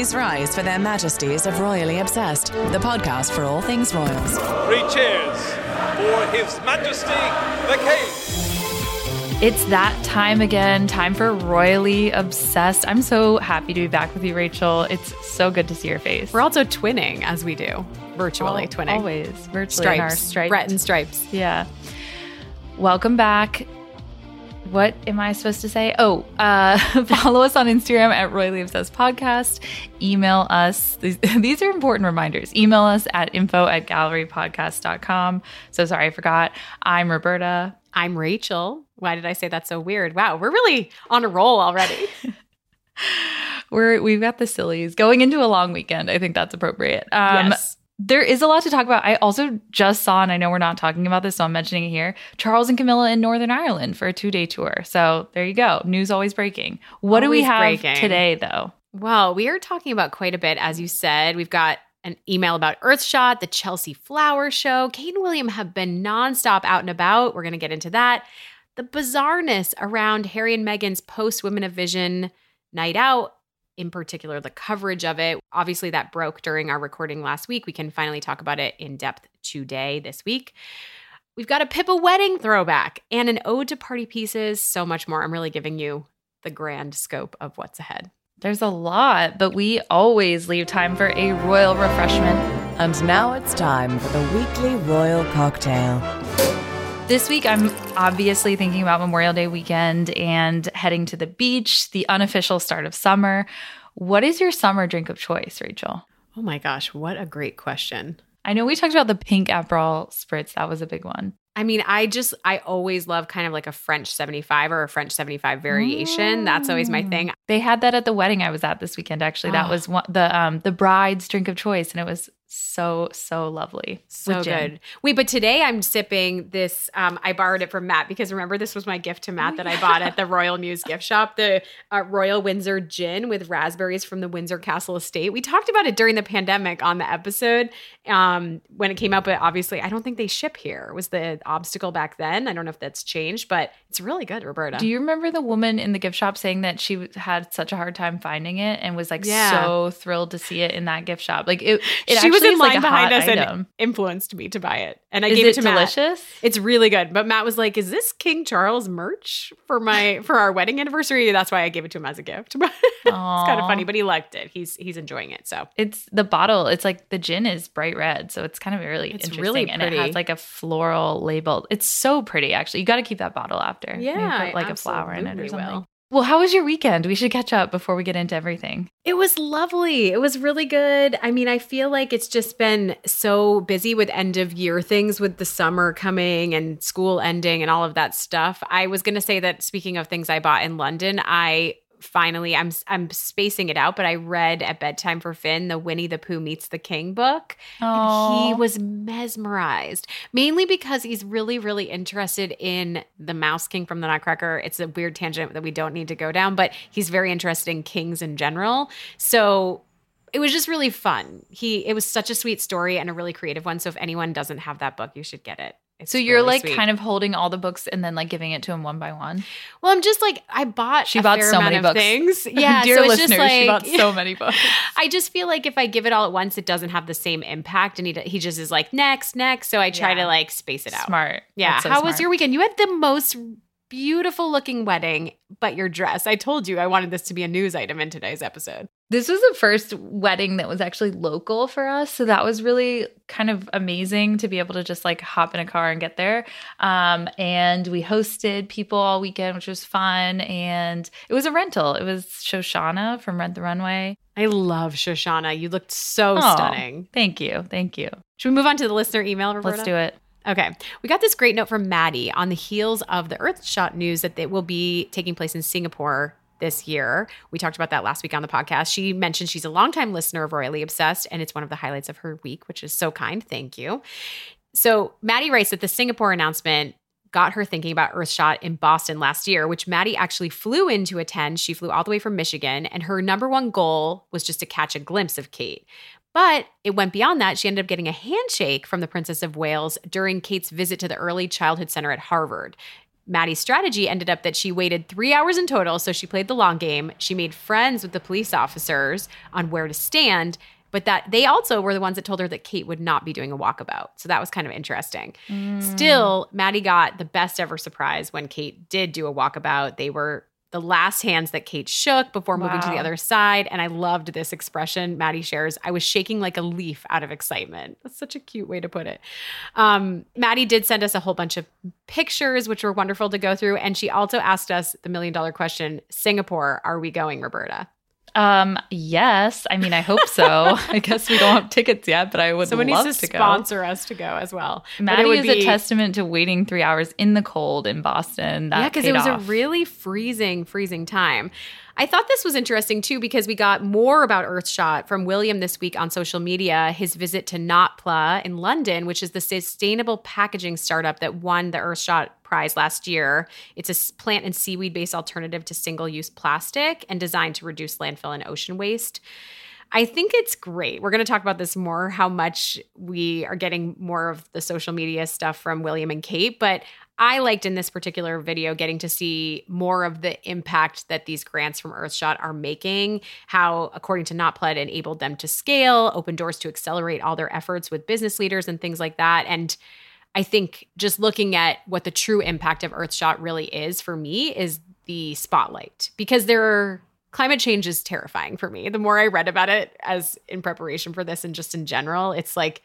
Please rise for their majesties of Royally Obsessed, the podcast for all things royals. Three cheers for His Majesty the King. It's that time again, time for Royally Obsessed. I'm so happy to be back with you, Rachel. It's so good to see your face. We're also twinning as we do, virtually Al- twinning. Always, virtually in our Stripes. striped- Brett and stripes. Yeah. Welcome back. What am I supposed to say? Oh, uh, follow us on Instagram at Royally Obsessed Podcast. Email us. These, these are important reminders. Email us at info at gallerypodcast.com. So sorry, I forgot. I'm Roberta. I'm Rachel. Why did I say that so weird? Wow, we're really on a roll already. We're we've got the sillies going into a long weekend. I think that's appropriate. Um, yes. There is a lot to talk about. I also just saw, and I know we're not talking about this, so I'm mentioning it here. Charles and Camilla in Northern Ireland for a two day tour. So there you go. News always breaking. What do we have breaking. today, though? Well, we are talking about quite a bit, as you said. We've got an email about Earthshot, the Chelsea Flower Show. Kate and William have been nonstop out and about. We're going to get into that. The bizarreness around Harry and Meghan's post Women of Vision night out, in particular, the coverage of it. Obviously, that broke during our recording last week. We can finally talk about it in depth today, this week. We've got a Pippa wedding throwback and an ode to party pieces, so much more. I'm really giving you the grand scope of what's ahead. There's a lot, but we always leave time for a royal refreshment. And now it's time for the weekly royal cocktail. This week, I'm obviously thinking about Memorial Day weekend and heading to the beach, the unofficial start of summer. What is your summer drink of choice, Rachel? Oh my gosh, what a great question. I know we talked about the pink Aperol spritz. That was a big one. I mean, I just, I always love kind of like a French 75 or a French 75 variation. That's always my thing. They had that at the wedding I was at this weekend. Actually, that Oh. was one, the um the bride's drink of choice, and it was so so lovely. So good. Wait, but today I'm sipping this. Um, I borrowed it from Matt because remember, this was my gift to Matt that I bought at the Royal Mews gift shop the uh, Royal Windsor gin with raspberries from the Windsor Castle Estate. We talked about it during the pandemic on the episode um, when it came out, but obviously, I don't think they ship here. Was the obstacle back then. I don't know if that's changed, but it's really good, Roberta. Do you remember the woman in the gift shop saying that she had such a hard time finding it and was like Yeah. so thrilled to see it in that gift shop? Like it, it she was in is like behind us item. and influenced me to buy it. And I Is gave it it to Matt. It's really good. But Matt was like, "Is this King Charles merch for my for our wedding anniversary?" That's why I gave it to him as a gift. it's kind of funny, but he liked it. He's he's enjoying it. So It's the bottle. It's like the gin is bright red, so it's kind of really It's interesting. really and it has like a floral label. It's so pretty, actually. You got to keep that bottle after. Yeah, put, like a flower in it or something. will. Well, how was your weekend? We should catch up before we get into everything. It was lovely. It was really good. I mean, I feel like it's just been so busy with end of year things with the summer coming and school ending and all of that stuff. I was going to say that speaking of things I bought in London, I finally I'm I'm spacing it out, but I read at bedtime for Finn the Winnie the Pooh meets the King book. And he was mesmerized, mainly because he's really, really interested in the Mouse King from the Nutcracker. It's a weird tangent that we don't need to go down, but he's very interested in kings in general. So it was just really fun. He it was such a sweet story and a really creative one. So if anyone doesn't have that book, you should get it. It's So you're really like sweet. kind of holding all the books and then like giving it to him one by one. well. I'm just like I bought. She a bought so many books. Things, yeah. Dear so listeners, just like she bought so many books. I just feel like if I give it all at once, it doesn't have the same impact, and he he just is like next, next. So I try Yeah. to like space it out. Smart. Yeah. So How was your weekend? You had the most beautiful looking wedding, but your dress. I told you I wanted this to be a news item in today's episode. This was the first wedding that was actually local for us. So that was really kind of amazing to be able to just like hop in a car and get there. Um, and we hosted people all weekend, which was fun. And it was a rental. It was Shoshanna from Rent the Runway. I love Shoshanna. You looked so Aw, stunning. Thank you. Thank you. Should we move on to the listener email, Roberta? Let's do it. Okay. We got this great note from Maddie on the heels of the Earthshot news that it will be taking place in Singapore this year. We talked about that last week on the podcast. She mentioned she's a longtime listener of Royally Obsessed, and it's one of the highlights of her week, which is so kind. Thank you. So Maddie writes that the Singapore announcement got her thinking about Earthshot in Boston last year, which Maddie actually flew in to attend. She flew all the way from Michigan, and her number one goal was just to catch a glimpse of Kate. But it went beyond that. She ended up getting a handshake from the Princess of Wales during Kate's visit to the Early Childhood Center at Harvard. Maddie's strategy ended up that she waited three hours in total. So she played the long game. She made friends with the police officers on where to stand but that they also were the ones that told her that Kate would not be doing a walkabout. So that was kind of interesting. Mm. Still, Maddie got the best ever surprise when Kate did do a walkabout. They were the last hands that Kate shook before wow. moving to the other side. And I loved this expression Maddie shares. I was shaking like a leaf out of excitement. That's such a cute way to put it. Um, Maddie did send us a whole bunch of pictures, which were wonderful to go through. And she also asked us the million dollar question Singapore, are we going, Roberta? Um, yes. I mean, I hope so. I guess we don't have tickets yet, but I would Someone love needs to, to sponsor us to go as well. Maddie is be... a testament to waiting three hours in the cold in Boston. That yeah, because it was off. a really freezing, freezing time. I thought this was interesting too because we got more about Earthshot from William this week on social media. His visit to Notpla in London, which is the sustainable packaging startup that won the Earthshot prize last year. It's a plant and seaweed based alternative to single use plastic and designed to reduce landfill and ocean waste. I think it's great. We're going to talk about this more how much we are getting more of the social media stuff from William and Kate, but I liked in this particular video getting to see more of the impact that these grants from Earthshot are making, how, according to NotPla, enabled them to scale, open doors to accelerate all their efforts with business leaders and things like that. And I think just looking at what the true impact of Earthshot really is for me is the spotlight because there are climate change is terrifying for me. The more I read about it as in preparation for this and just in general, it's like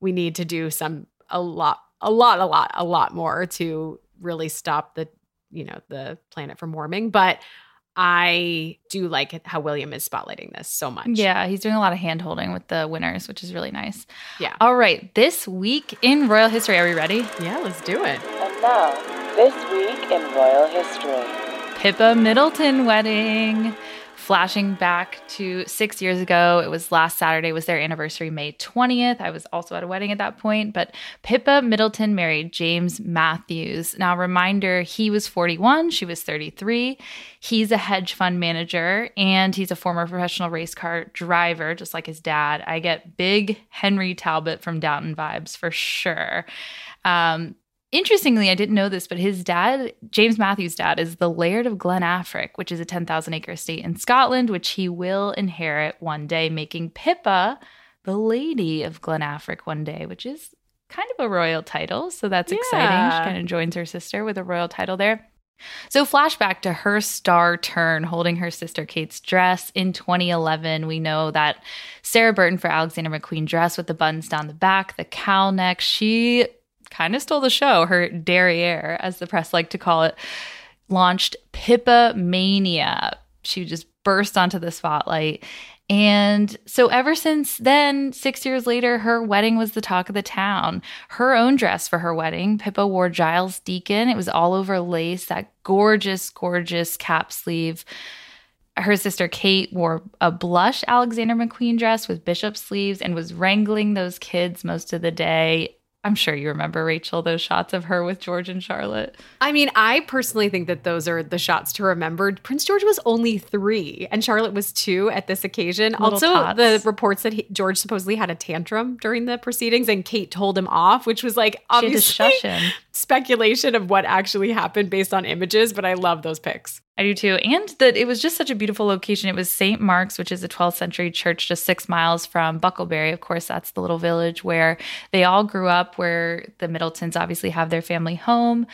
we need to do some a lot a lot, a lot, a lot more to really stop the, you know, the planet from warming. But I do like how William is spotlighting this so much. Yeah, he's doing a lot of hand holding with the winners, which is really nice. Yeah. All right. This week in royal history, are we ready? Yeah, let's do it. And now, this week in royal history Pippa Middleton wedding flashing back to six years ago it was last saturday was their anniversary may 20th i was also at a wedding at that point but pippa middleton married james matthews. Now reminder he was 41 she was 33 he's a hedge fund manager and he's a former professional race car driver just like his dad. I get big henry talbot from downton vibes for sure. Um, Interestingly, I didn't know this, but his dad, James Matthews' dad, is the Laird of Glen Affric, which is a 10,000 acre estate in Scotland, which he will inherit one day, making Pippa the Lady of Glen Affric one day, which is kind of a royal title. So that's yeah. exciting. She kind of joins her sister with a royal title there. So, flashback to her star turn holding her sister Kate's dress in 2011. We know that Sarah Burton for Alexander McQueen dress with the buttons down the back, the cowl neck. She kind of stole the show. Her derriere, as the press like to call it, launched Pippa Mania. She just burst onto the spotlight. And so, ever since then, six years later, her wedding was the talk of the town. Her own dress for her wedding, Pippa wore Giles Deacon. It was all over lace, that gorgeous, gorgeous cap sleeve. Her sister Kate wore a blush Alexander McQueen dress with bishop sleeves and was wrangling those kids most of the day. I'm sure you remember Rachel those shots of her with George and Charlotte. I mean, I personally think that those are the shots to remember. Prince George was only three, and Charlotte was two at this occasion. Little also, tots. the reports that he, George supposedly had a tantrum during the proceedings, and Kate told him off, which was like obviously speculation of what actually happened based on images. But I love those pics. I do too. And that it was just such a beautiful location. It was St. Mark's, which is a 12th century church just six miles from Bucklebury. Of course, that's the little village where they all grew up, where the Middletons obviously have their family home.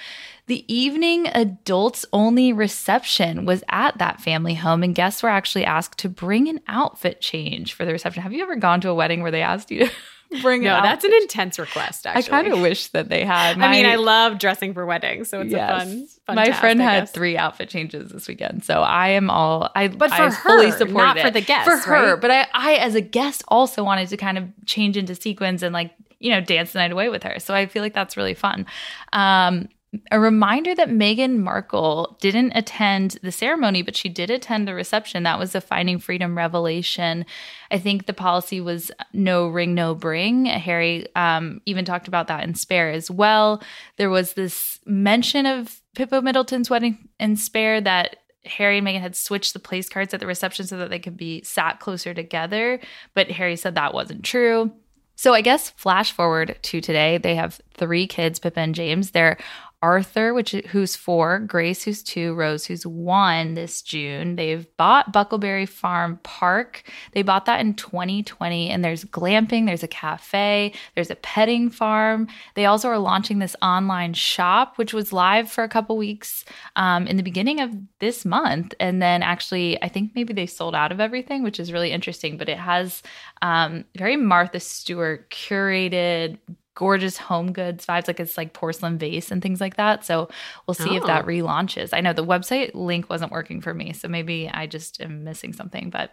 The evening adults only reception was at that family home, and guests were actually asked to bring an outfit change for the reception. Have you ever gone to a wedding where they asked you to? bring no, that's an intense request. Actually, I kind of wish that they had. My, I mean, I love dressing for weddings, so it's yes, a fun. fun my task, friend had three outfit changes this weekend, so I am all. I but for I her, fully supported not it. for the guests, for her. Right? But I, I, as a guest, also wanted to kind of change into sequins and like you know dance the night away with her. So I feel like that's really fun. Um, a reminder that Meghan Markle didn't attend the ceremony, but she did attend the reception. That was a Finding Freedom revelation. I think the policy was no ring, no bring. Harry um, even talked about that in Spare as well. There was this mention of Pippa Middleton's wedding in Spare that Harry and Meghan had switched the place cards at the reception so that they could be sat closer together, but Harry said that wasn't true. So I guess flash forward to today, they have three kids, Pippa and James. They're Arthur, which who's four, Grace, who's two, Rose, who's one this June. They've bought Bucklebury Farm Park. They bought that in 2020, and there's glamping, there's a cafe, there's a petting farm. They also are launching this online shop, which was live for a couple weeks um, in the beginning of this month, and then actually, I think maybe they sold out of everything, which is really interesting. But it has um, very Martha Stewart curated gorgeous home goods vibes like it's like porcelain vase and things like that so we'll see oh. if that oh. relaunches i know the website link wasn't working for me so maybe i just am missing something but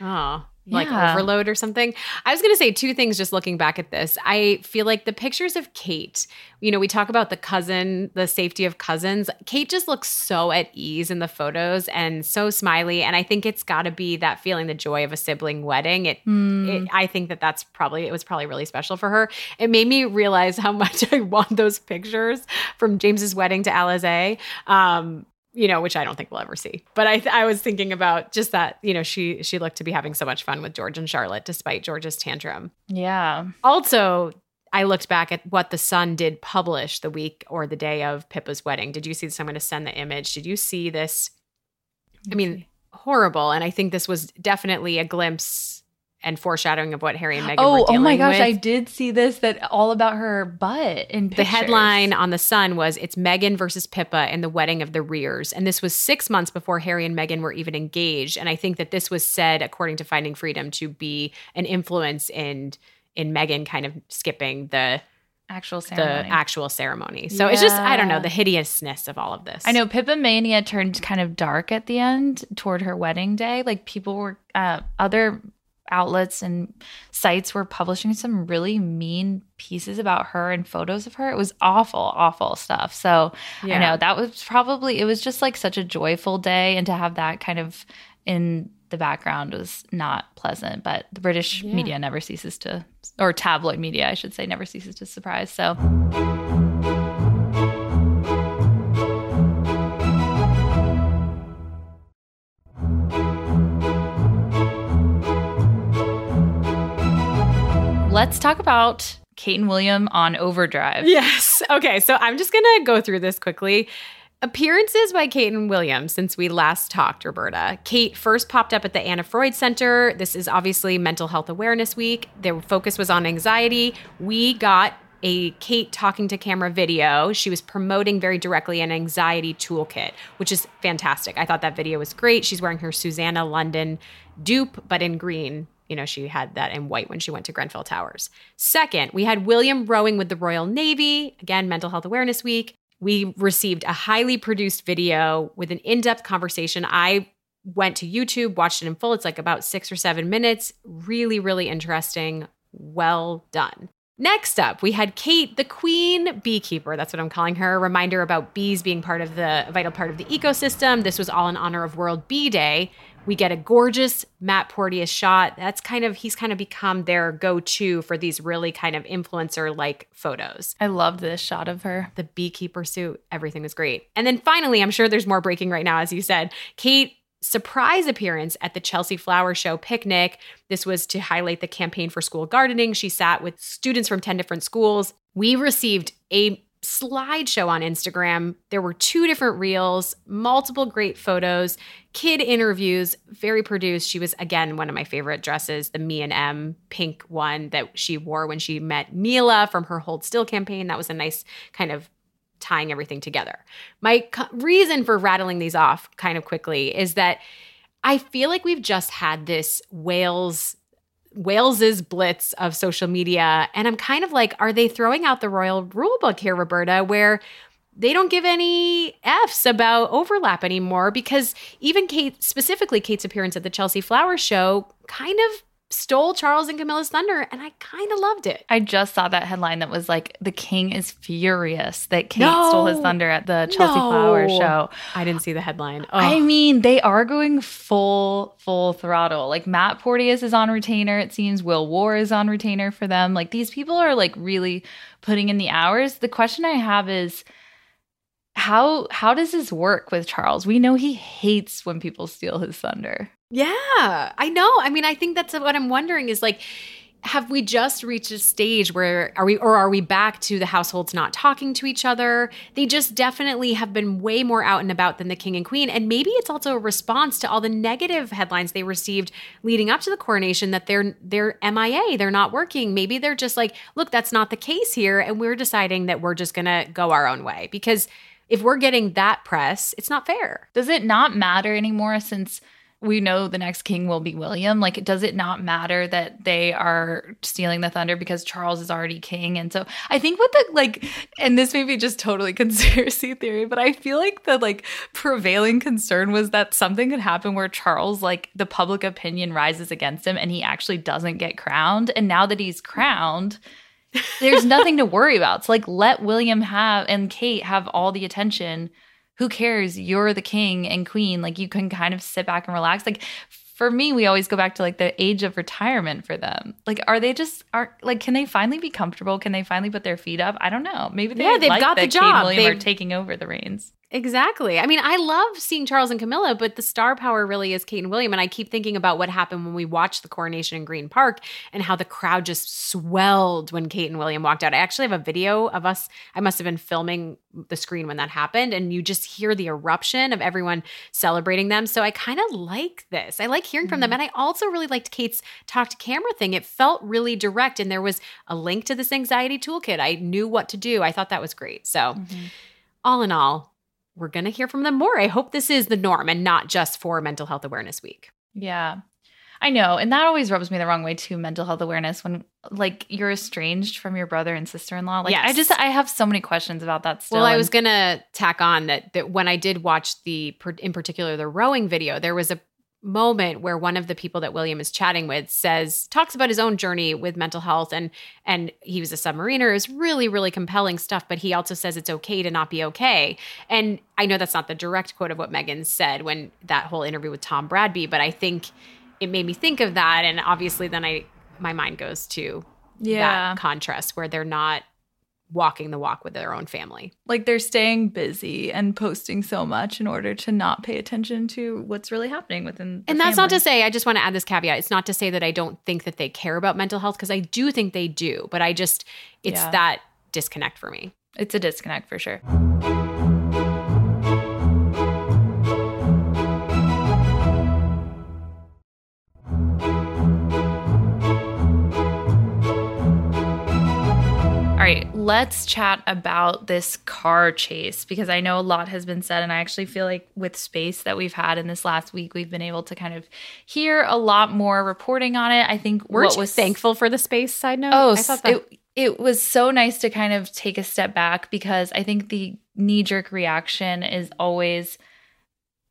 oh like yeah. overload or something. I was going to say two things just looking back at this. I feel like the pictures of Kate, you know, we talk about the cousin, the safety of cousins. Kate just looks so at ease in the photos and so smiley. And I think it's got to be that feeling, the joy of a sibling wedding. It, mm. it, I think that that's probably, it was probably really special for her. It made me realize how much I want those pictures from James's wedding to Alizée. Um, you know, which I don't think we'll ever see. But I, th- I was thinking about just that, you know, she she looked to be having so much fun with George and Charlotte despite George's tantrum. Yeah. Also, I looked back at what the Sun did publish the week or the day of Pippa's wedding. Did you see this? I'm going to send the image. Did you see this? I mean, horrible. And I think this was definitely a glimpse and foreshadowing of what Harry and Meghan oh, Oh my gosh, with. I did see this that all about her butt in The headline on the Sun was it's Meghan versus Pippa and the wedding of the Rears. And this was 6 months before Harry and Meghan were even engaged, and I think that this was said according to Finding Freedom to be an influence in in Meghan kind of skipping the actual ceremony. The actual ceremony. So yeah. it's just I don't know the hideousness of all of this. I know Pippa Mania turned kind of dark at the end toward her wedding day. Like people were uh, other outlets and sites were publishing some really mean pieces about her and photos of her. It was awful, awful stuff. So yeah. I know that was probably it was just like such a joyful day and to have that kind of in the background was not pleasant. But the British yeah. media never ceases to or tabloid media, I should say, never ceases to surprise. So let's talk about Kate and William on Overdrive. Yes. Okay. So I'm just going to go through this quickly. Appearances by Kate and William since we last talked, Roberta. Kate first popped up at the Anna Freud Center. This is obviously Mental Health Awareness Week. Their focus was on anxiety. We got a Kate talking to camera video. She was promoting very directly an anxiety toolkit, which is fantastic. I thought that video was great. She's wearing her Suzannah London dupe, but in green you know, she had that in white when she went to Grenfell Towers. Second, we had William rowing with the Royal Navy, again, Mental Health Awareness Week. We received a highly produced video with an in depth conversation. I went to YouTube, watched it in full. It's like about six or seven minutes. Really, really interesting. Well done. Next up, we had Kate, the queen beekeeper. That's what I'm calling her. A reminder about bees being part of the vital part of the ecosystem. This was all in honor of World Bee Day, we get a gorgeous Matt Porteous shot. That's kind of, he's kind of become their go to for these really kind of influencer like photos. I love this shot of her. The beekeeper suit, everything was great. And then finally, I'm sure there's more breaking right now, as you said. Kate surprise appearance at the Chelsea Flower Show picnic. This was to highlight the campaign for school gardening. She sat with students from 10 different schools. We received a slideshow on Instagram. There were two different reels, multiple great photos, kid interviews, very produced. She was, again, one of my favorite dresses, the Me and M pink one that she wore when she met Mila from her Hold Still campaign. That was a nice kind of tying everything together. My co- reason for rattling these off kind of quickly is that I feel like we've just had this Wales Wales's blitz of social media. And I'm kind of like, are they throwing out the royal rule book here, Roberta, where they don't give any F's about overlap anymore? Because even Kate, specifically Kate's appearance at the Chelsea Flower Show, kind of stole Charles and Camilla's thunder, and I kind of loved it. I just saw that headline that was like, "The King is furious that Kate no, stole his thunder at the Chelsea no. Flower Show." I didn't see the headline. I mean, they are going full full throttle. Like Matt Porteous is on retainer. It seems Will Warr is on retainer for them. Like these people are like really putting in the hours. The question I have is how how does this work with Charles? We know he hates when people steal his thunder. Yeah, I know. I mean, I think that's what I'm wondering is like have we just reached a stage where are we or are we back to the households not talking to each other? They just definitely have been way more out and about than the king and queen. And maybe it's also a response to all the negative headlines they received leading up to the coronation that they're they're MIA they're not working. Maybe they're just like look that's not the case here and we're deciding that we're just going to go our own way. Because if we're getting that press it's not fair. Does it not matter anymore since we know the next king will be William? Like, does it not matter that they are stealing the thunder because Charles is already king? And so I think what the like, and this may be just totally conspiracy theory, but I feel like the like prevailing concern was that something could happen where Charles, like, the public opinion rises against him and he actually doesn't get crowned. And now that he's crowned, there's nothing to worry about. It's like let William have and Kate have all the attention. Who cares? You're the king and queen. Like you can kind of sit back and relax. Like for me, we always go back to like the age of retirement for them. Like, are they just are like? Can they finally be comfortable? Can they finally put their feet up? I don't know. Maybe they Yeah, they've like got the job. and William are They've- taking over the reins. Exactly. I mean, I love seeing Charles and Camilla, but the star power really is Kate and William. And I keep thinking about what happened when we watched the coronation in Green Park and how the crowd just swelled when Kate and William walked out. I actually have a video of us. I must have been filming the screen when that happened, and you just hear the eruption of everyone celebrating them. So I kind of like this. I like hearing from them. Mm-hmm. And I also really liked Kate's talk to camera thing. It felt really direct, and there was a link to this anxiety toolkit. I knew what to do. I thought that was great. So, mm-hmm. all in all, we're going to hear from them more. I hope this is the norm and not just for Mental Health Awareness Week. Yeah. I know. And that always rubs me the wrong way too, mental health awareness when like you're estranged from your brother and sister-in-law. Like I just I have so many questions about that still. well, I was going to tack on that, that when I did watch the, in particular, the rowing video, there was a moment where one of the people that William is chatting with says talks about his own journey with mental health and and he was a submariner is really really compelling stuff but he also says it's okay to not be okay and I know that's not the direct quote of what Meghan said when that whole interview with Tom Bradby but I think it made me think of that and obviously then I my mind goes to Yeah. that contrast where they're not walking the walk with their own family. like they're staying busy and posting so much in order to not pay attention to what's really happening within the And that's not to say, I just want to add this caveat. It's not to say that I don't think that they care about mental health because I do think they do, but I just, it's Yeah. that disconnect for me. it's a disconnect for sure. Let's chat about this car chase because I know a lot has been said, and I actually feel like with space that we've had in this last week, we've been able to kind of hear a lot more reporting on it. I think Weren't what was thankful for the space side note? Oh, I thought that. it, it was so nice to kind of take a step back because I think the knee jerk reaction is always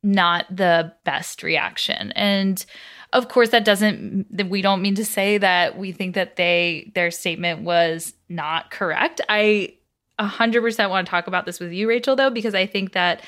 not the best reaction. And of course that doesn't we don't mean to say that we think that they their statement was not correct. I 100% want to talk about this with you Rachel though because I think that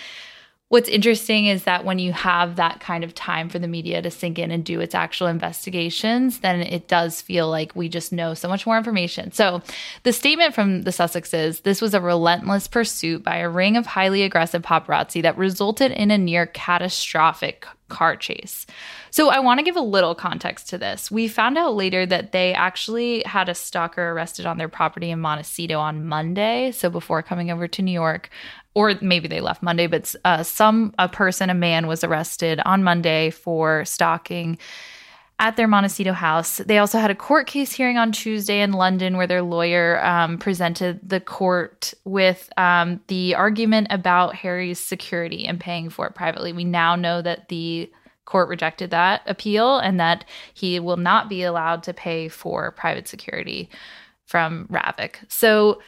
What's interesting is that when you have that kind of time for the media to sink in and do its actual investigations, then it does feel like we just know so much more information. So, the statement from the Sussexes this was a relentless pursuit by a ring of highly aggressive paparazzi that resulted in a near catastrophic car chase. So, I want to give a little context to this. We found out later that they actually had a stalker arrested on their property in Montecito on Monday. So, before coming over to New York, or maybe they left Monday, but uh, some a person, a man, was arrested on Monday for stalking at their Montecito house. They also had a court case hearing on Tuesday in London, where their lawyer um, presented the court with um, the argument about Harry's security and paying for it privately. We now know that the court rejected that appeal and that he will not be allowed to pay for private security from Ravec. So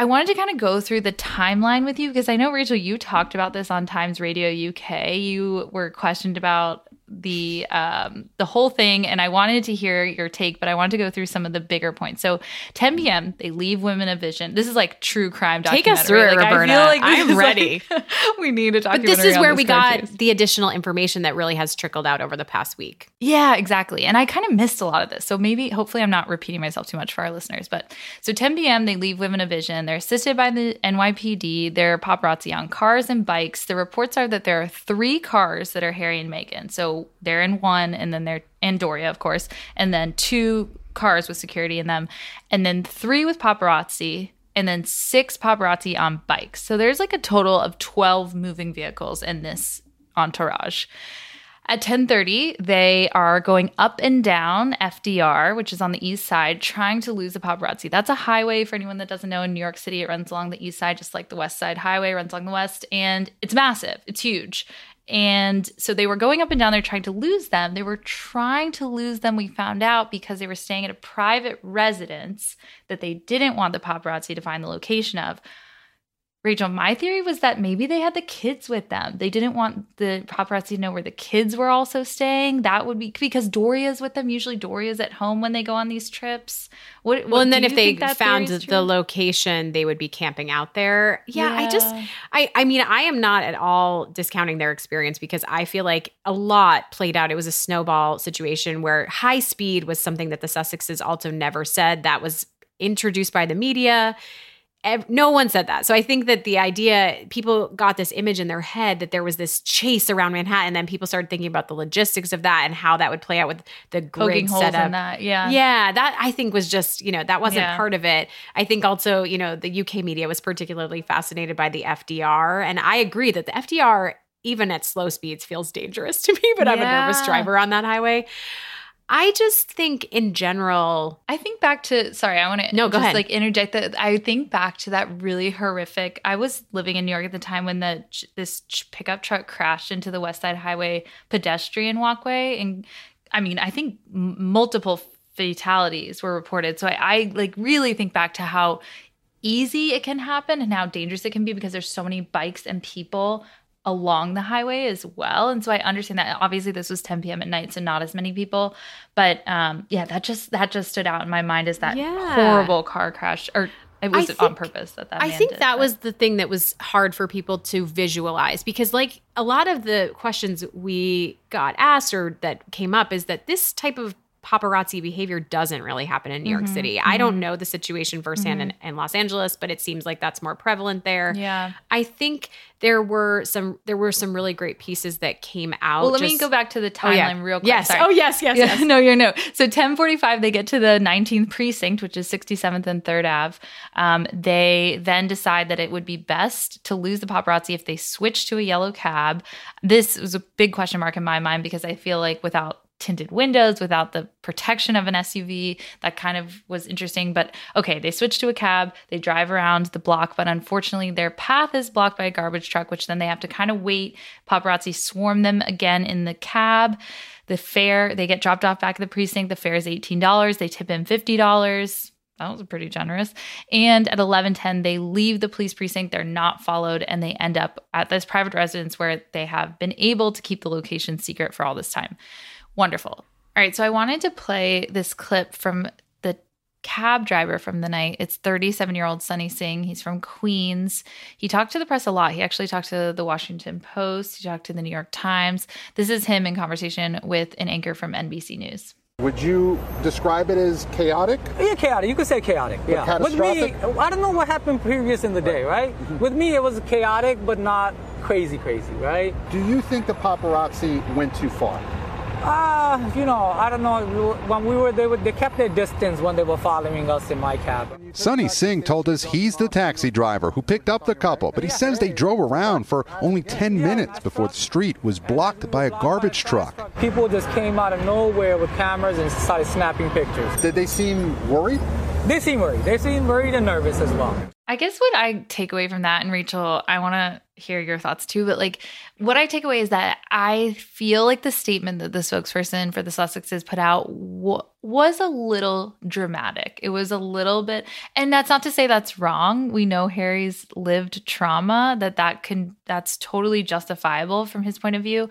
I wanted to kind of go through the timeline with you because I know Rachel, you talked about this on Times Radio UK. You were questioned about the um, the whole thing, and I wanted to hear your take, but I wanted to go through some of the bigger points. So, 10 p.m. they leave women of vision. This is like true crime Take documentary. us through it, like, I Roberta. feel like I'm ready. like, we need a but this is where this we got the additional information that really has trickled out over the past week. Yeah, exactly. And I kind of missed a lot of this. So maybe, hopefully, I'm not repeating myself too much for our listeners. But so 10 p.m., they leave Women of Vision. They're assisted by the NYPD. They're paparazzi on cars and bikes. The reports are that there are three cars that are Harry and Meghan. So they're in one, and then they're and Doria, of course, and then two cars with security in them, and then three with paparazzi, and then six paparazzi on bikes. So there's like a total of 12 moving vehicles in this entourage. At 10:30, they are going up and down FDR, which is on the east side, trying to lose the paparazzi. That's a highway for anyone that doesn't know in New York City. It runs along the east side just like the west side highway runs along the west and it's massive. It's huge. And so they were going up and down there trying to lose them. They were trying to lose them, we found out, because they were staying at a private residence that they didn't want the paparazzi to find the location of. Rachel, my theory was that maybe they had the kids with them. They didn't want the paparazzi to know where the kids were also staying. That would be because Doria's with them. Usually Doria's at home when they go on these trips. What, Well, what- and then if they found the location, they would be camping out there. Yeah, I just I I mean, I am not at all discounting their experience because I feel like a lot played out. It was a snowball situation where high speed was something that the Sussexes also never said. That was introduced by the media. Ev- No one said that. So I think that the idea, people got this image in their head that there was this chase around Manhattan. And then people started thinking about the logistics of that and how that would play out with the poking grid setup. in that. Yeah. Yeah, that I think was just, you know, that wasn't Yeah. part of it. I think also, you know, the UK media was particularly fascinated by the FDR. And I agree that the FDR, even at slow speeds, feels dangerous to me, but I'm a nervous driver on that highway. I just think in general, I think back to sorry, I want to No, go just ahead. like interject that I think back to that really horrific. I was living in New York at the time when the this pickup truck crashed into the West Side Highway pedestrian walkway, and I mean, I think m- multiple fatalities were reported. So I, I like really think back to how easy it can happen and how dangerous it can be because there's so many bikes and people along the highway as well. And so I understand that obviously this was 10 p.m. at night, so not as many people. But um yeah, that just that just stood out in my mind as that Yeah. horrible car crash. Or it was think- on purpose that that I think did, that but- was the thing that was hard for people to visualize because, like, a lot of the questions we got asked or that came up is that this type of paparazzi behavior doesn't really happen in New Mm-hmm, York City. I don't know the situation firsthand in, in Los Angeles, but it seems like that's more prevalent there. Yeah. I think there were some there were some really great pieces that came out. Well, let me go back to the Oh, yeah. timeline real quick. Yes. Sorry. Oh, yes, yes, Yeah, yes. no, you're no. So 1045, they get to the 19th precinct, which is 67th and 3rd Ave. Um, they then decide that it would be best to lose the paparazzi if they switch to a yellow cab. This was a big question mark in my mind because I feel like without tinted windows, without the protection of an SUV, that kind of was interesting. But okay, they switch to a cab, they drive around the block, but unfortunately, their path is blocked by a garbage truck, which then they have to kind of wait. Paparazzi swarm them again in the cab. The fare, they get dropped off back at the precinct. The fare is $18. They tip in $50. That was pretty generous. And at 11:10 they leave the police precinct. They're not followed and they end up at this private residence where they have been able to keep the location secret for all this time. Wonderful. All right, so I wanted to play this clip from the cab driver from the night. It's 37 year old Sunny Singh. He's from Queens. He talked to the press a lot. He actually talked to the Washington Post, he talked to the New York Times. This is him in conversation with an anchor from NBC News. Would you describe it as chaotic? Yeah, chaotic. You could say chaotic. Yeah. With me. I don't know what happened previous in the day, right? Mm-hmm. With me, it was chaotic, but not crazy, crazy, right? Do you think the paparazzi went too far? Ah, you know, I don't know. When we were, they were, they kept their distance when they were following us in my cab. Sunny Singh told us he's the taxi driver who picked up the couple, but he says they drove around for only 10 minutes before the street was blocked by a garbage truck. People just came out of nowhere with cameras and started snapping pictures. Did they seem worried? They seem worried. They seem worried and nervous as well. I guess what I take away from that, and Rachel, I want to hear your thoughts too, but like what I take away is that I feel like the statement that the spokesperson for the Sussexes put out w- was a little dramatic. It was a little bit, and that's not to say that's wrong. We know Harry's lived trauma, that that can, that's totally justifiable from his point of view.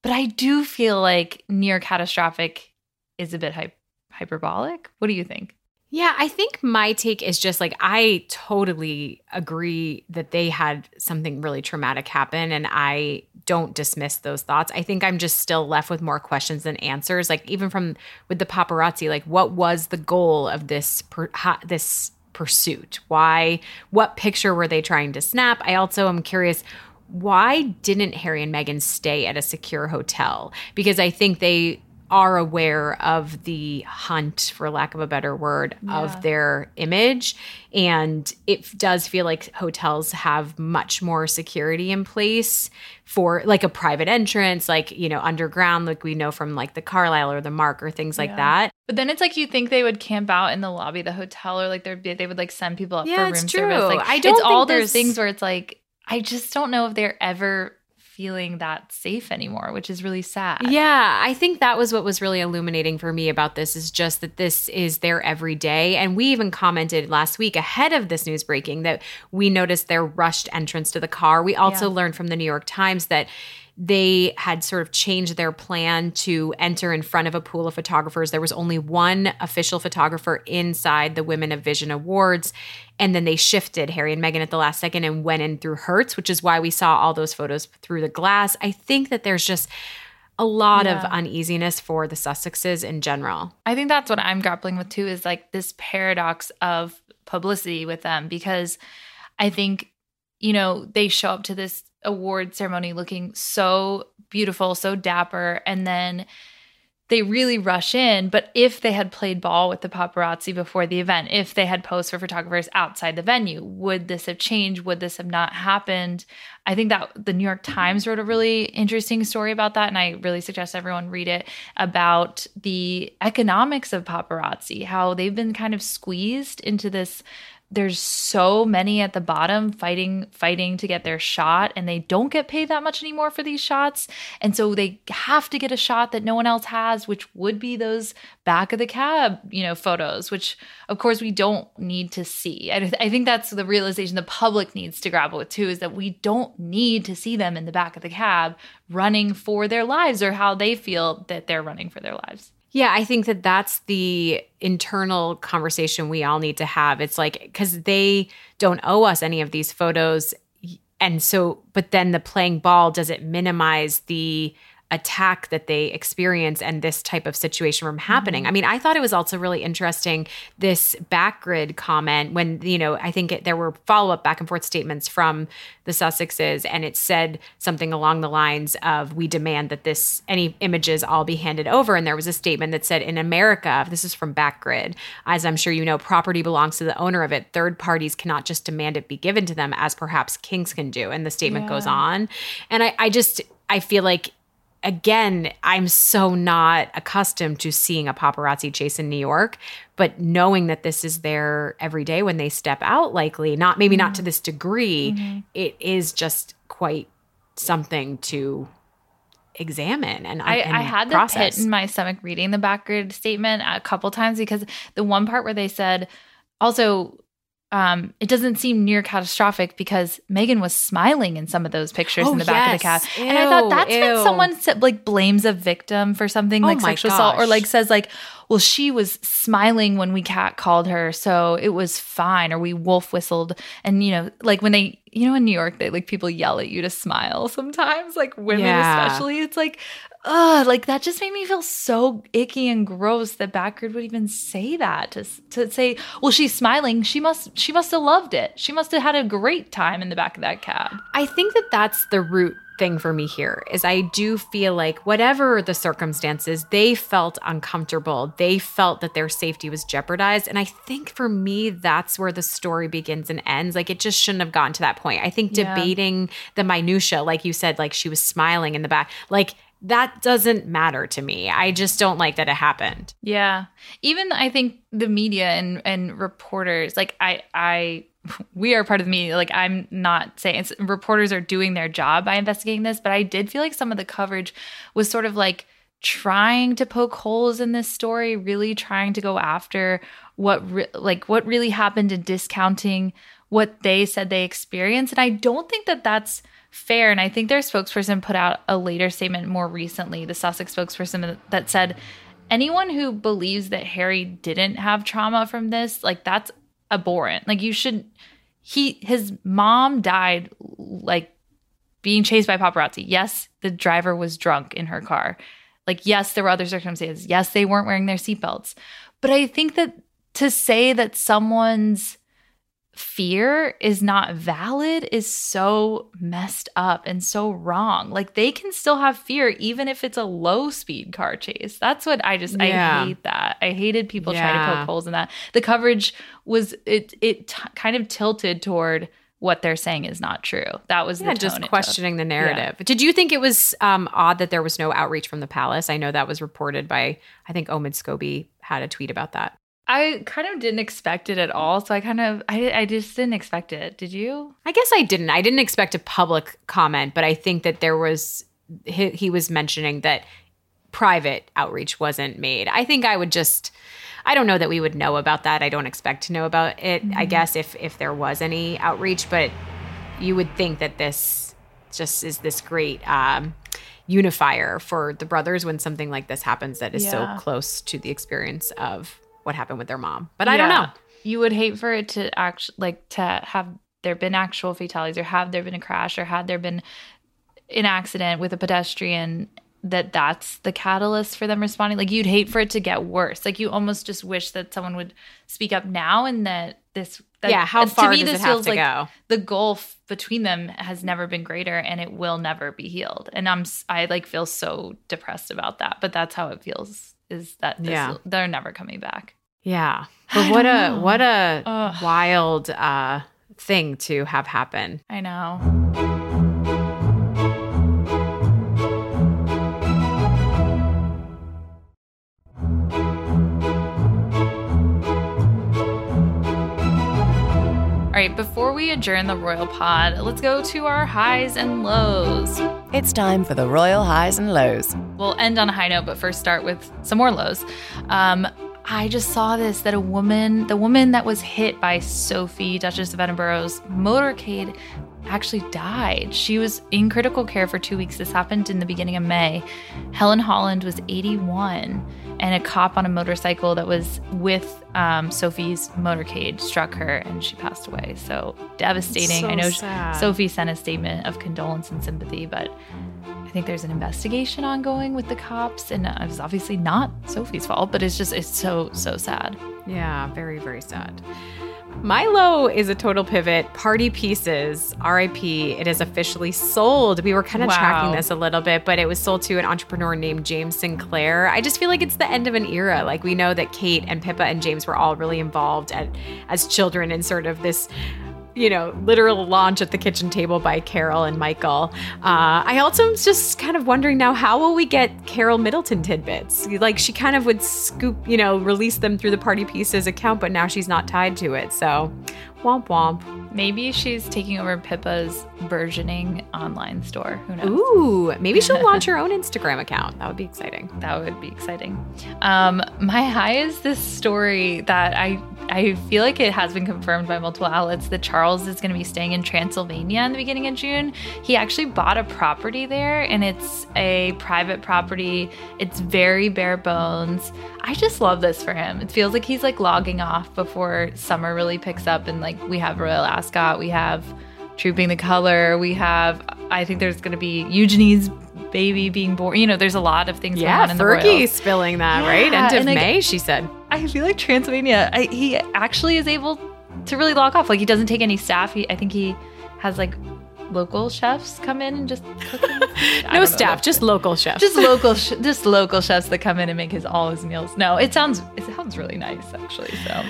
But I do feel like near catastrophic is a bit hy- hyperbolic. What do you think? Yeah, I think my take is just like I totally agree that they had something really traumatic happen and I don't dismiss those thoughts. I think I'm just still left with more questions than answers. Like even from with the paparazzi, like what was the goal of this per, ha, this pursuit? Why what picture were they trying to snap? I also am curious why didn't Harry and Meghan stay at a secure hotel? Because I think they are aware of the hunt, for lack of a better word, of their image. And it does feel like hotels have much more security in place for like a private entrance, like, you know, underground, like we know from like the Carlyle or the Mark or things like that. But then it's like you think they would camp out in the lobby of the hotel or like there'd be, they would like send people up Yeah, for room it's service. true. Like I don't it's all those things where it's like I just don't know if they're ever feeling that safe anymore, which is really sad. Yeah, I think that was what was really illuminating for me about this is just that this is there everyday. And we even commented last week ahead of this news breaking that we noticed their rushed entrance to the car. We also Yeah. learned from the New York Times that they had sort of changed their plan to enter in front of a pool of photographers. There was only one official photographer inside the Women of Vision Awards. And then they shifted Harry and Meghan at the last second and went in through Hertz, which is why we saw all those photos through the glass. I think that there's just a lot of uneasiness for the Sussexes in general. I think that's what I'm grappling with too is like this paradox of publicity with them because I think, you know, they show up to this award ceremony looking so beautiful, so dapper, and then they really rush in. But if they had played ball with the paparazzi before the event, if they had posed for photographers outside the venue, would this have changed? Would this have not happened? I think that the New York Times wrote a really interesting story about that. And I really suggest everyone read it about the economics of paparazzi, how they've been kind of squeezed into this there's so many at the bottom fighting fighting to get their shot and they don't get paid that much anymore for these shots. And so they have to get a shot that no one else has which would be those back of the cab you know photos which of course we don't need to see. I, I think that's the realization the public needs to grapple with too is that we don't need to see them in the back of the cab running for their lives or how they feel that they're running for their lives Yeah, I think that that's the internal conversation we all need to have. It's like, because they don't owe us any of these photos. And so, but then the playing ball, does it minimize the attack that they experience and this type of situation from happening. Mm-hmm. I mean, I thought it was also really interesting this backgrid comment when, you know, I think it, there were follow up back and forth statements from the Sussexes and it said something along the lines of we demand that this any images all be handed over and there was a statement that said in America, this is from backgrid, as I'm sure you know, property belongs to the owner of it. Third parties cannot just demand it be given to them as perhaps kings can do. And the statement goes on. And I, I just I feel like again, I'm so not accustomed to seeing a paparazzi chase in New York, but knowing that this is there every day when they step out, likely not maybe not to mm-hmm. this degree, mm-hmm. it is just quite something to examine and I, and I had the pit in my stomach reading the backgrid statement a couple times because the one part where they said also um, it doesn't seem near catastrophic because Meghan was smiling in some of those pictures Oh, in the back of the yes. cab, and I thought Ew, that's when someone like blames a victim for something Oh like sexual assault, or like says like, "Well, she was smiling when we cat called her, so it was fine," or we wolf whistled, and you know, like when they, you know, in New York, they like people yell at you to smile sometimes, like women Yeah. especially. It's like, ugh, like that just made me feel so icky and gross that Backgrid would even say that to to say, well, she's smiling. She must she must have loved it. She must have had a great time in the back of that cab. I think that that's the root thing for me here is I do feel like whatever the circumstances, they felt uncomfortable. They felt that their safety was jeopardized. And I think for me, that's where the story begins and ends. Like it just shouldn't have gotten to that point. I think Yeah. debating the minutia, like you said, like she was smiling in the back, like that doesn't matter to me. I just don't like that it happened. Yeah. Even I think the media and and reporters, like I I we are part of the media. Like I'm not saying reporters are doing their job by investigating this, but I did feel like some of the coverage was sort of like trying to poke holes in this story, really trying to go after what re- like what really happened and discounting what they said they experienced. And I don't think that that's fair. And I think their spokesperson put out a later statement more recently, the Sussex spokesperson that said anyone who believes that Harry didn't have trauma from this, like that's abhorrent. Like you should he his mom died like being chased by paparazzi. Yes, the driver was drunk in her car. Like yes, there were other circumstances. Yes, they weren't wearing their seatbelts. But I think that to say that someone's fear is not valid is so messed up and so wrong. Like they can still have fear even if it's a low speed car chase. That's what I just Yeah. I hate that. I hated people trying to poke holes in that. The coverage was it it t- kind of tilted toward what they're saying is not true. That was Yeah, the just tone it took. questioning the narrative. Did you think it was um, odd that there was no outreach from the palace? I know that was reported by, I think Omid Scobie had a tweet about that. I kind of didn't expect it at all, so I kind of I I just didn't expect it. Did you? I guess I didn't. I didn't expect a public comment, but I think that there was, he, he was mentioning that private outreach wasn't made. I think I would just, I don't know that we would know about that. I don't expect to know about it, I guess, if, if there was any outreach, but you would think that this just is this great um, unifier for the brothers when something like this happens that is Yeah. so close to the experience of what happened with their mom. But I don't know. You would hate for it to actually like to have there been actual fatalities or have there been a crash or had there been an accident with a pedestrian that that's the catalyst for them responding like you'd hate for it to get worse like you almost just wish that someone would speak up now and that this that, Yeah, how to far me, does this it have feels to like go? the gulf between them has never been greater and it will never be healed and i'm i like feel so depressed about that but that's how it feels is that this, Yeah. they're never coming back Yeah. But what a know. what a Ugh. wild uh thing to have happen. I know. All right, before we adjourn the Royal Pod, let's go to our highs and lows. It's time for the Royal Highs and Lows. We'll end on a high note, but first start with some more lows. Um, I just saw this that a woman, the woman that was hit by Sophie, Duchess of Edinburgh's motorcade, actually died. She was in critical care for two weeks. This happened in the beginning of May. Helen Holland was 81, and a cop on a motorcycle that was with um, Sophie's motorcade struck her, and she passed away. So devastating. So I know sad. Sophie sent a statement of condolence and sympathy, but I think there's an investigation ongoing with the cops, and it was obviously not Sophie's fault, but it's just it's so so sad. Yeah, very very sad. Milo is a total pivot. Party Pieces, RIP. It is officially sold. We were kind of Wow. tracking this a little bit, but it was sold to an entrepreneur named James Sinclair. I just feel like it's the end of an era. Like we know that Kate and Pippa and James were all really involved at, as children in sort of this you know, literal launch at the kitchen table by Carole and Michael. Uh, I also am just kind of wondering now, how will we get Carole Middleton tidbits? Like she kind of would scoop, you know, release them through the Party Pieces account, but now she's not tied to it. So, womp womp. Maybe she's taking over Pippa's burgeoning online store. Who knows? Ooh, maybe she'll launch her own Instagram account. That would be exciting. That would be exciting. Um, my high is this story that I I feel like it has been confirmed by multiple outlets that Charles is going to be staying in Transylvania in the beginning of June. He actually bought a property there, and it's a private property. It's very bare bones. I just love this for him. It feels like he's like logging off before summer really picks up, and like we have Royal Ascot, we have Trooping the Color, we have. I think there's going to be Eugenie's baby being born. You know, there's a lot of things going Yeah, on in the Fergie spilling that, right? Yeah, End of like, May, she said. I feel like Transylvania, I, he actually is able to really log off. Like he doesn't take any staff. He, I think he has like local chefs come in and just cook. him food. I No staff, just local chefs. just local, sh- just local chefs that come in and make his all his meals. No, it sounds it sounds really nice actually. So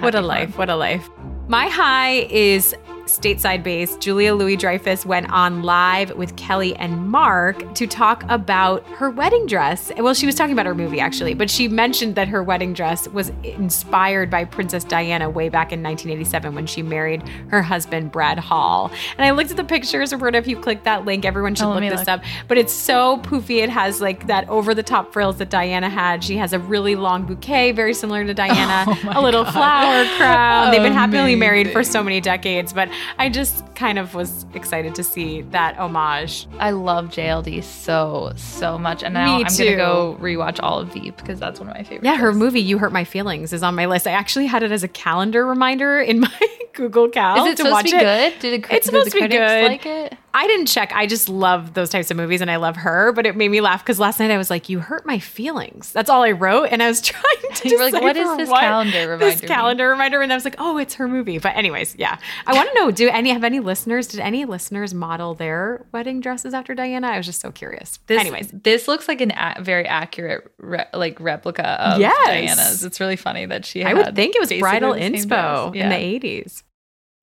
What a life. him. What a life. My high is stateside based. Julia Louis Dreyfus went on live with Kelly and Mark to talk about her wedding dress. Well, she was talking about her movie actually, but she mentioned that her wedding dress was inspired by Princess Diana way back in 1987 when she married her husband, Brad Hall. And I looked at the pictures, Roberta, if you click that link, everyone should Oh, look this look. up. But it's so poofy. It has like that over the top frills that Diana had. She has a really long bouquet, very similar to Diana, Oh a little flower crown. They've been happily married for so many decades, but I just kind of was excited to see that homage. I love JLD so so much, and now Me I'm gonna go rewatch all of Veep because that's one of my favorites. Yeah, her movie "You Hurt My Feelings" is on my list. I actually had it as a calendar reminder in my Google Cal Is it to supposed watch to be it. good? Did it? It's supposed to be good. Like it? I didn't check. I just love those types of movies and I love her, but it made me laugh because last night I was like, you hurt my feelings. That's all I wrote. And I was trying to You were like, what is this calendar reminder This calendar reminder. And I was like, oh, it's her movie. But anyways, yeah. I want to know, do any have any listeners, did any listeners model their wedding dresses after Diana? I was just so curious. This, anyways. this looks like an a- very accurate re- like replica of Yes. Diana's. It's really funny that she. I would think it was bridal inspo in the 80s.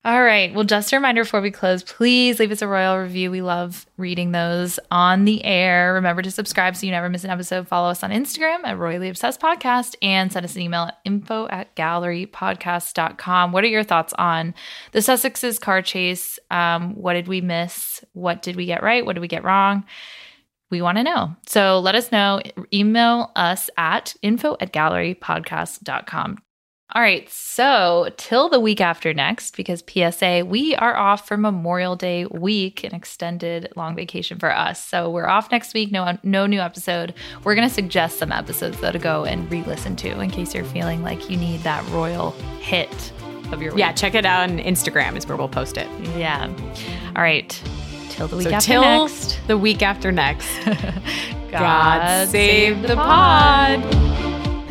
All right. Well, just a reminder before we close, please leave us a royal review. We love reading those on the air. Remember to subscribe so you never miss an episode. Follow us on Instagram at Royally Obsessed Podcast and send us an email at info at gallerypodcast.com. What are your thoughts on the Sussex's car chase? Um, what did we miss? What did we get right? What did we get wrong? We want to know. So let us know. Email us at info at gallerypodcast.com. All right, so till the week after next, because PSA, we are off for Memorial Day week, an extended long vacation for us. So we're off next week, no no new episode. We're gonna suggest some episodes though to go and re-listen to in case you're feeling like you need that royal hit of your week. Yeah, check it out on Instagram is where we'll post it. Yeah. All right. Till the week So after till next. the week after next. God, save the pod.